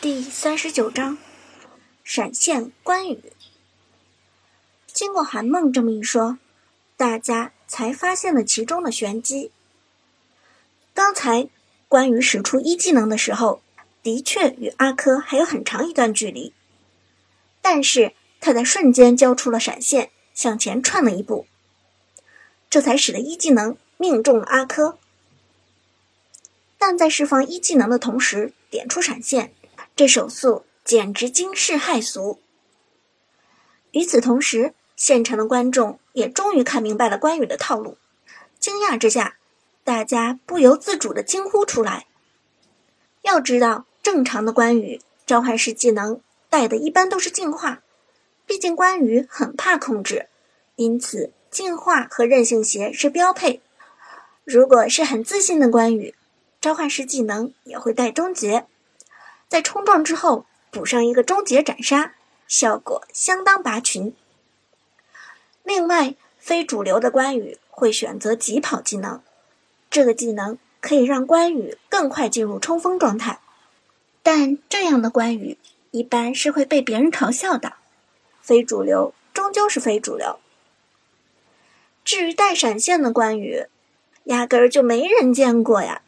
第三十九章，闪现关羽。经过韩梦这么一说，大家才发现了其中的玄机。刚才关羽使出一技能的时候，的确与阿珂还有很长一段距离，但是他在瞬间交出了闪现，向前窜了一步，这才使得一技能命中了阿珂。但在释放一技能的同时，点出闪现。这手速简直惊世骇俗。与此同时，现场的观众也终于看明白了关羽的套路。惊讶之下，大家不由自主的惊呼出来。要知道，正常的关羽召唤师技能带的一般都是净化，毕竟关羽很怕控制，因此净化和韧性鞋是标配。如果是很自信的关羽，召唤师技能也会带终结。在冲撞之后补上一个终结斩杀，效果相当拔群。另外，非主流的关羽会选择疾跑技能，这个技能可以让关羽更快进入冲锋状态。但这样的关羽一般是会被别人嘲笑的。非主流终究是非主流。至于带闪现的关羽，压根儿就没人见过呀。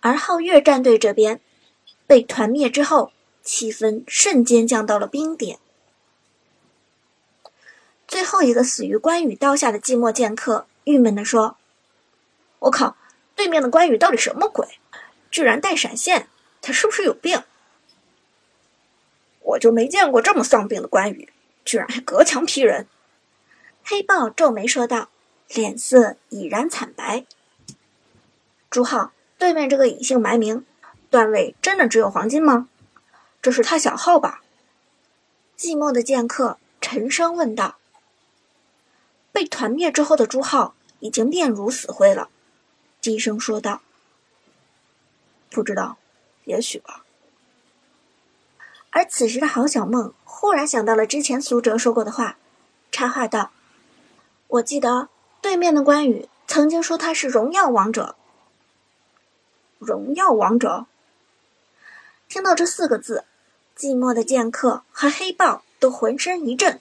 而皓月战队这边。被团灭之后，气氛瞬间降到了冰点。最后一个死于关羽刀下的寂寞剑客郁闷地说：“我靠，对面的关羽到底什么鬼？居然带闪现，他是不是有病？我就没见过这么丧病的关羽，居然还隔墙劈人。”黑豹皱眉说道，脸色已然惨白。朱浩，对面这个隐姓埋名。段位真的只有黄金吗？这是他小号吧？寂寞的剑客沉声问道。被团灭之后的朱浩已经面如死灰了，低声说道：“不知道，也许吧。”而此时的郝小梦忽然想到了之前苏哲说过的话，插话道：“我记得对面的关羽曾经说他是荣耀王者。荣耀王者。”听到这四个字，寂寞的剑客和黑豹都浑身一震。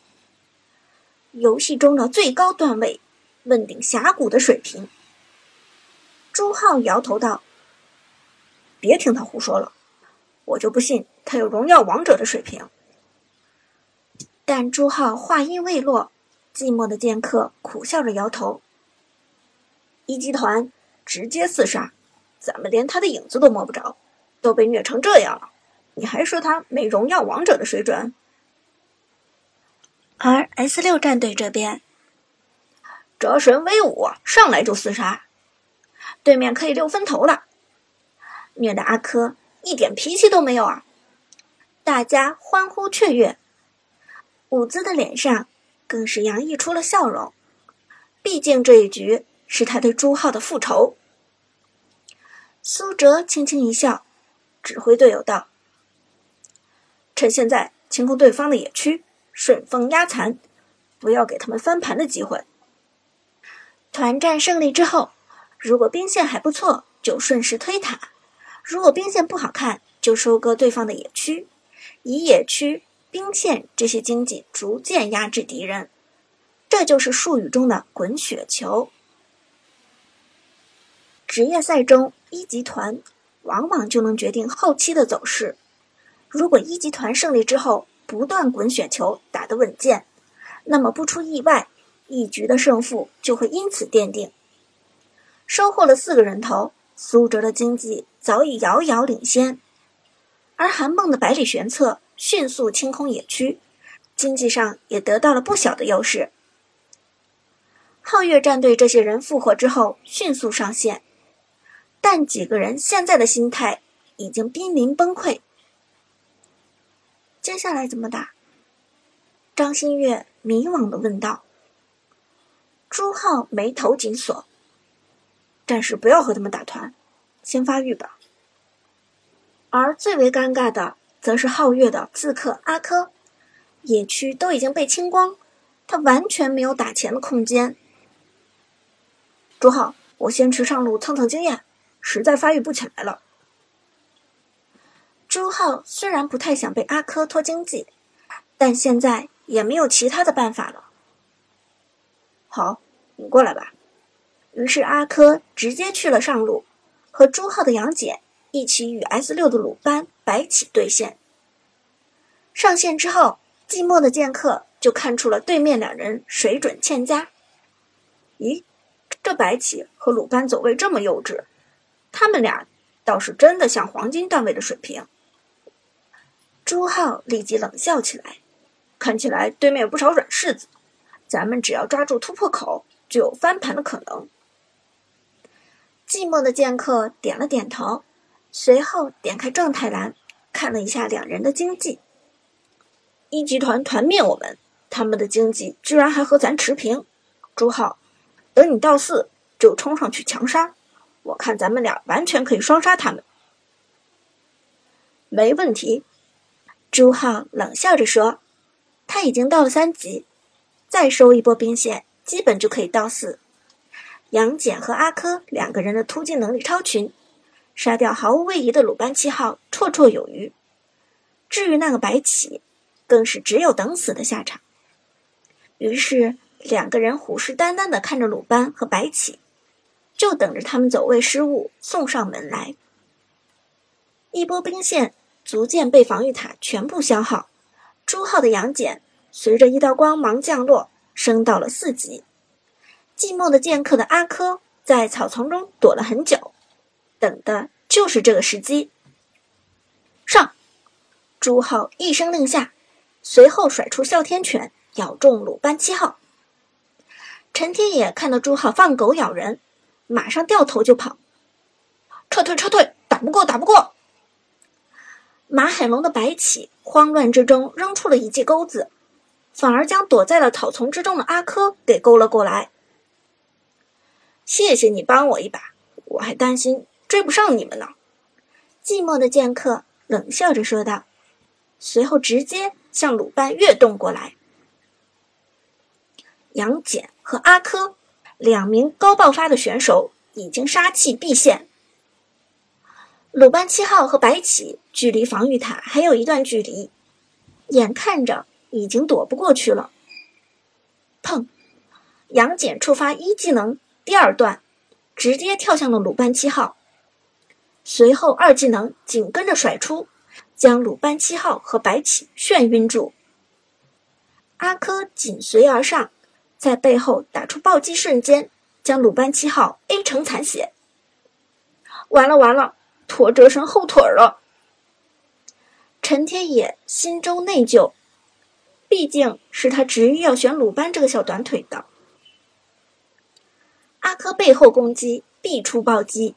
游戏中的最高段位，问鼎峡谷的水平。朱浩摇头道：“别听他胡说了，我就不信他有荣耀王者的水平。”但朱浩话音未落，寂寞的剑客苦笑着摇头：“一集团直接四杀，咱们连他的影子都摸不着。”都被虐成这样了，你还说他没荣耀王者的水准？而 S 六战队这边，折神威武，上来就厮杀，对面可以六分头了，虐的阿珂一点脾气都没有啊！大家欢呼雀跃，伍兹的脸上更是洋溢出了笑容，毕竟这一局是他对朱浩的复仇。苏哲轻轻一笑。指挥队友道：“趁现在清空对方的野区，顺风压残，不要给他们翻盘的机会。团战胜利之后，如果兵线还不错，就顺势推塔；如果兵线不好看，就收割对方的野区，以野区、兵线这些经济逐渐压制敌人。这就是术语中的滚雪球。职业赛中一级团。”往往就能决定后期的走势。如果一级团胜利之后不断滚雪球打得稳健，那么不出意外，一局的胜负就会因此奠定。收获了四个人头，苏哲的经济早已遥遥领先，而韩梦的百里玄策迅速清空野区，经济上也得到了不小的优势。皓月战队这些人复活之后迅速上线。但几个人现在的心态已经濒临崩溃。接下来怎么打？张馨月迷惘的问道。朱浩眉头紧锁，暂时不要和他们打团，先发育吧。而最为尴尬的，则是皓月的刺客阿珂，野区都已经被清光，他完全没有打钱的空间。朱浩，我先去上路蹭蹭经验。实在发育不起来了。朱浩虽然不太想被阿珂拖经济，但现在也没有其他的办法了。好，你过来吧。于是阿珂直接去了上路，和朱浩的杨戬一起与 S 六的鲁班、白起对线。上线之后，寂寞的剑客就看出了对面两人水准欠佳。咦，这白起和鲁班走位这么幼稚，他们俩倒是真的像黄金段位的水平。朱浩立即冷笑起来，看起来对面有不少软柿子，咱们只要抓住突破口，就有翻盘的可能。寂寞的剑客点了点头，随后点开状态栏，看了一下两人的经济。一集团团灭我们，他们的经济居然还和咱持平。朱浩，等你到四就冲上去强杀，我看咱们俩完全可以双杀他们。没问题，朱浩冷笑着说：“他已经到了三级，再收一波兵线，基本就可以到四。”杨戬和阿珂两个人的突进能力超群，杀掉毫无位移的鲁班七号绰绰有余。至于那个白起，更是只有等死的下场。于是两个人虎视眈眈的看着鲁班和白起，就等着他们走位失误送上门来。一波兵线逐渐被防御塔全部消耗，朱浩的杨戬随着一道光芒降落，升到了四级。寂寞的剑客的阿珂在草丛中躲了很久，等的就是这个时机。上！朱浩一声令下。随后甩出哮天犬，咬中鲁班七号。陈天野看到朱浩放狗咬人，马上掉头就跑，撤退撤退，打不过打不过！马海龙的白起慌乱之中扔出了一记钩子，反而将躲在了草丛之中的阿珂给勾了过来。谢谢你帮我一把，我还担心追不上你们呢。寂寞的剑客冷笑着说道，随后直接。向鲁班跃动过来，杨戬和阿珂两名高爆发的选手已经杀气毕现。鲁班七号和白起距离防御塔还有一段距离，眼看着已经躲不过去了。砰！杨戬触发一技能第二段，直接跳向了鲁班七号，随后二技能紧跟着甩出。将鲁班七号和白起眩晕住，阿珂紧随而上，在背后打出暴击，瞬间将鲁班七号 A 成残血。完了完了，拖折成后腿了。陈天野心中内疚，毕竟是他执意要选鲁班这个小短腿的。阿珂背后攻击必出暴击，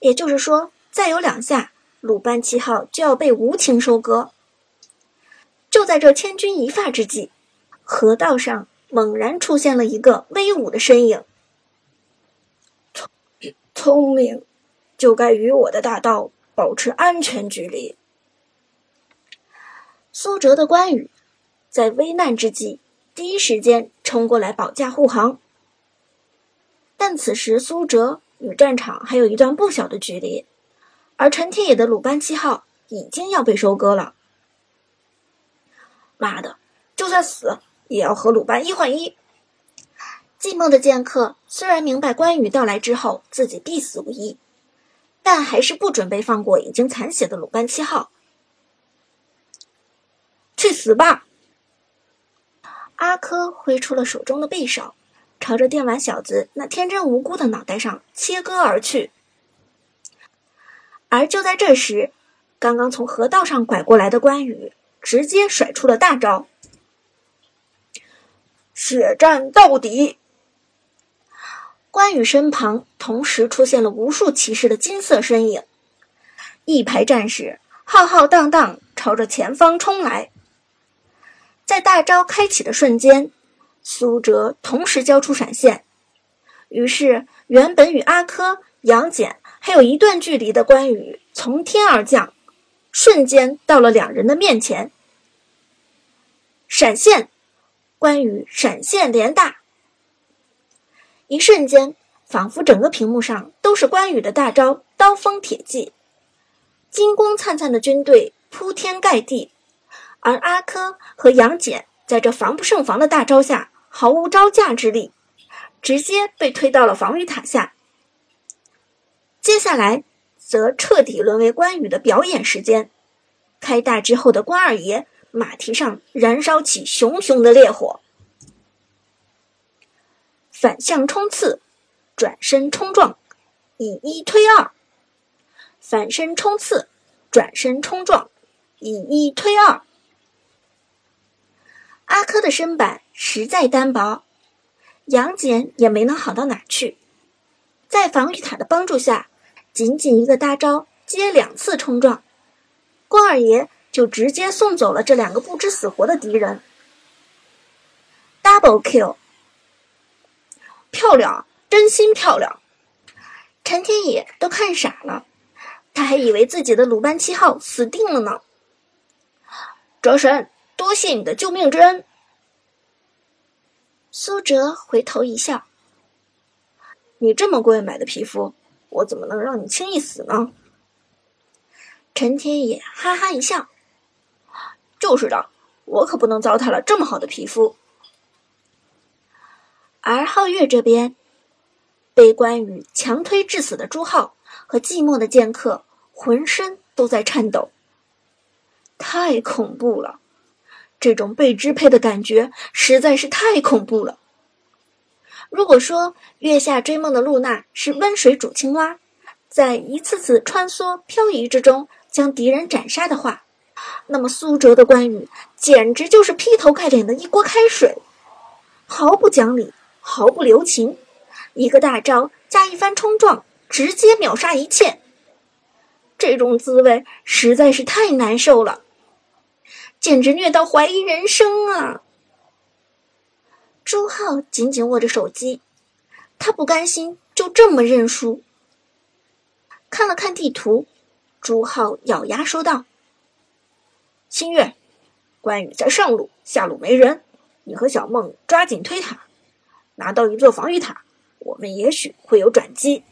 也就是说，再有两下。鲁班七号就要被无情收割。就在这千钧一发之际，河道上猛然出现了一个威武的身影。聪聪明，就该与我的大刀保持安全距离。苏哲的关羽在危难之际第一时间冲过来保驾护航，但此时苏哲与战场还有一段不小的距离。而陈天野的鲁班七号已经要被收割了。妈的，就算死也要和鲁班一换一。寂寞的剑客虽然明白关羽到来之后自己必死无疑，但还是不准备放过已经残血的鲁班七号。去死吧！阿珂挥出了手中的匕首，朝着电玩小子那天真无辜的脑袋上切割而去。而就在这时，刚刚从河道上拐过来的关羽直接甩出了大招，血战到底。关羽身旁同时出现了无数骑士的金色身影，一排战士浩浩荡荡朝着前方冲来。在大招开启的瞬间，苏哲同时交出闪现，于是原本与阿珂、杨戬。还有一段距离的关羽从天而降，瞬间到了两人的面前。闪现，关羽闪现连大，一瞬间，仿佛整个屏幕上都是关羽的大招“刀锋铁骑”。金光灿灿的军队铺天盖地，而阿珂和杨戬在这防不胜防的大招下毫无招架之力，直接被推到了防御塔下。接下来则彻底沦为关羽的表演时间。开大之后的关二爷马蹄上燃烧起熊熊的烈火，反向冲刺，转身冲撞，以一推二。反身冲刺，转身冲撞，以一推二。阿珂的身板实在单薄，杨戬也没能好到哪去。在防御塔的帮助下，仅仅一个大招接两次冲撞，关二爷就直接送走了这两个不知死活的敌人。Double kill，漂亮，真心漂亮！陈天野都看傻了。他还以为自己的鲁班七号死定了呢。哲神，多谢你的救命之恩。苏哲回头一笑：“你这么贵买的皮肤，我怎么能让你轻易死呢？”陈天野哈哈一笑：“就是的，我可不能糟蹋了这么好的皮肤。”而皓月这边，被关羽强推致死的朱浩和寂寞的剑客。浑身都在颤抖，太恐怖了！这种被支配的感觉实在是太恐怖了。如果说月下追梦的露娜是温水煮青蛙，在一次次穿梭漂移之中将敌人斩杀的话，那么苏哲的关羽简直就是劈头盖脸的一锅开水，毫不讲理，毫不留情，一个大招加一番冲撞，直接秒杀一切。这种滋味实在是太难受了，简直虐到怀疑人生啊！朱浩紧紧握着手机，他不甘心就这么认输。看了看地图，朱浩咬牙说道：“清月，关羽在上路，下路没人，你和小梦抓紧推塔，拿到一座防御塔，我们也许会有转机。”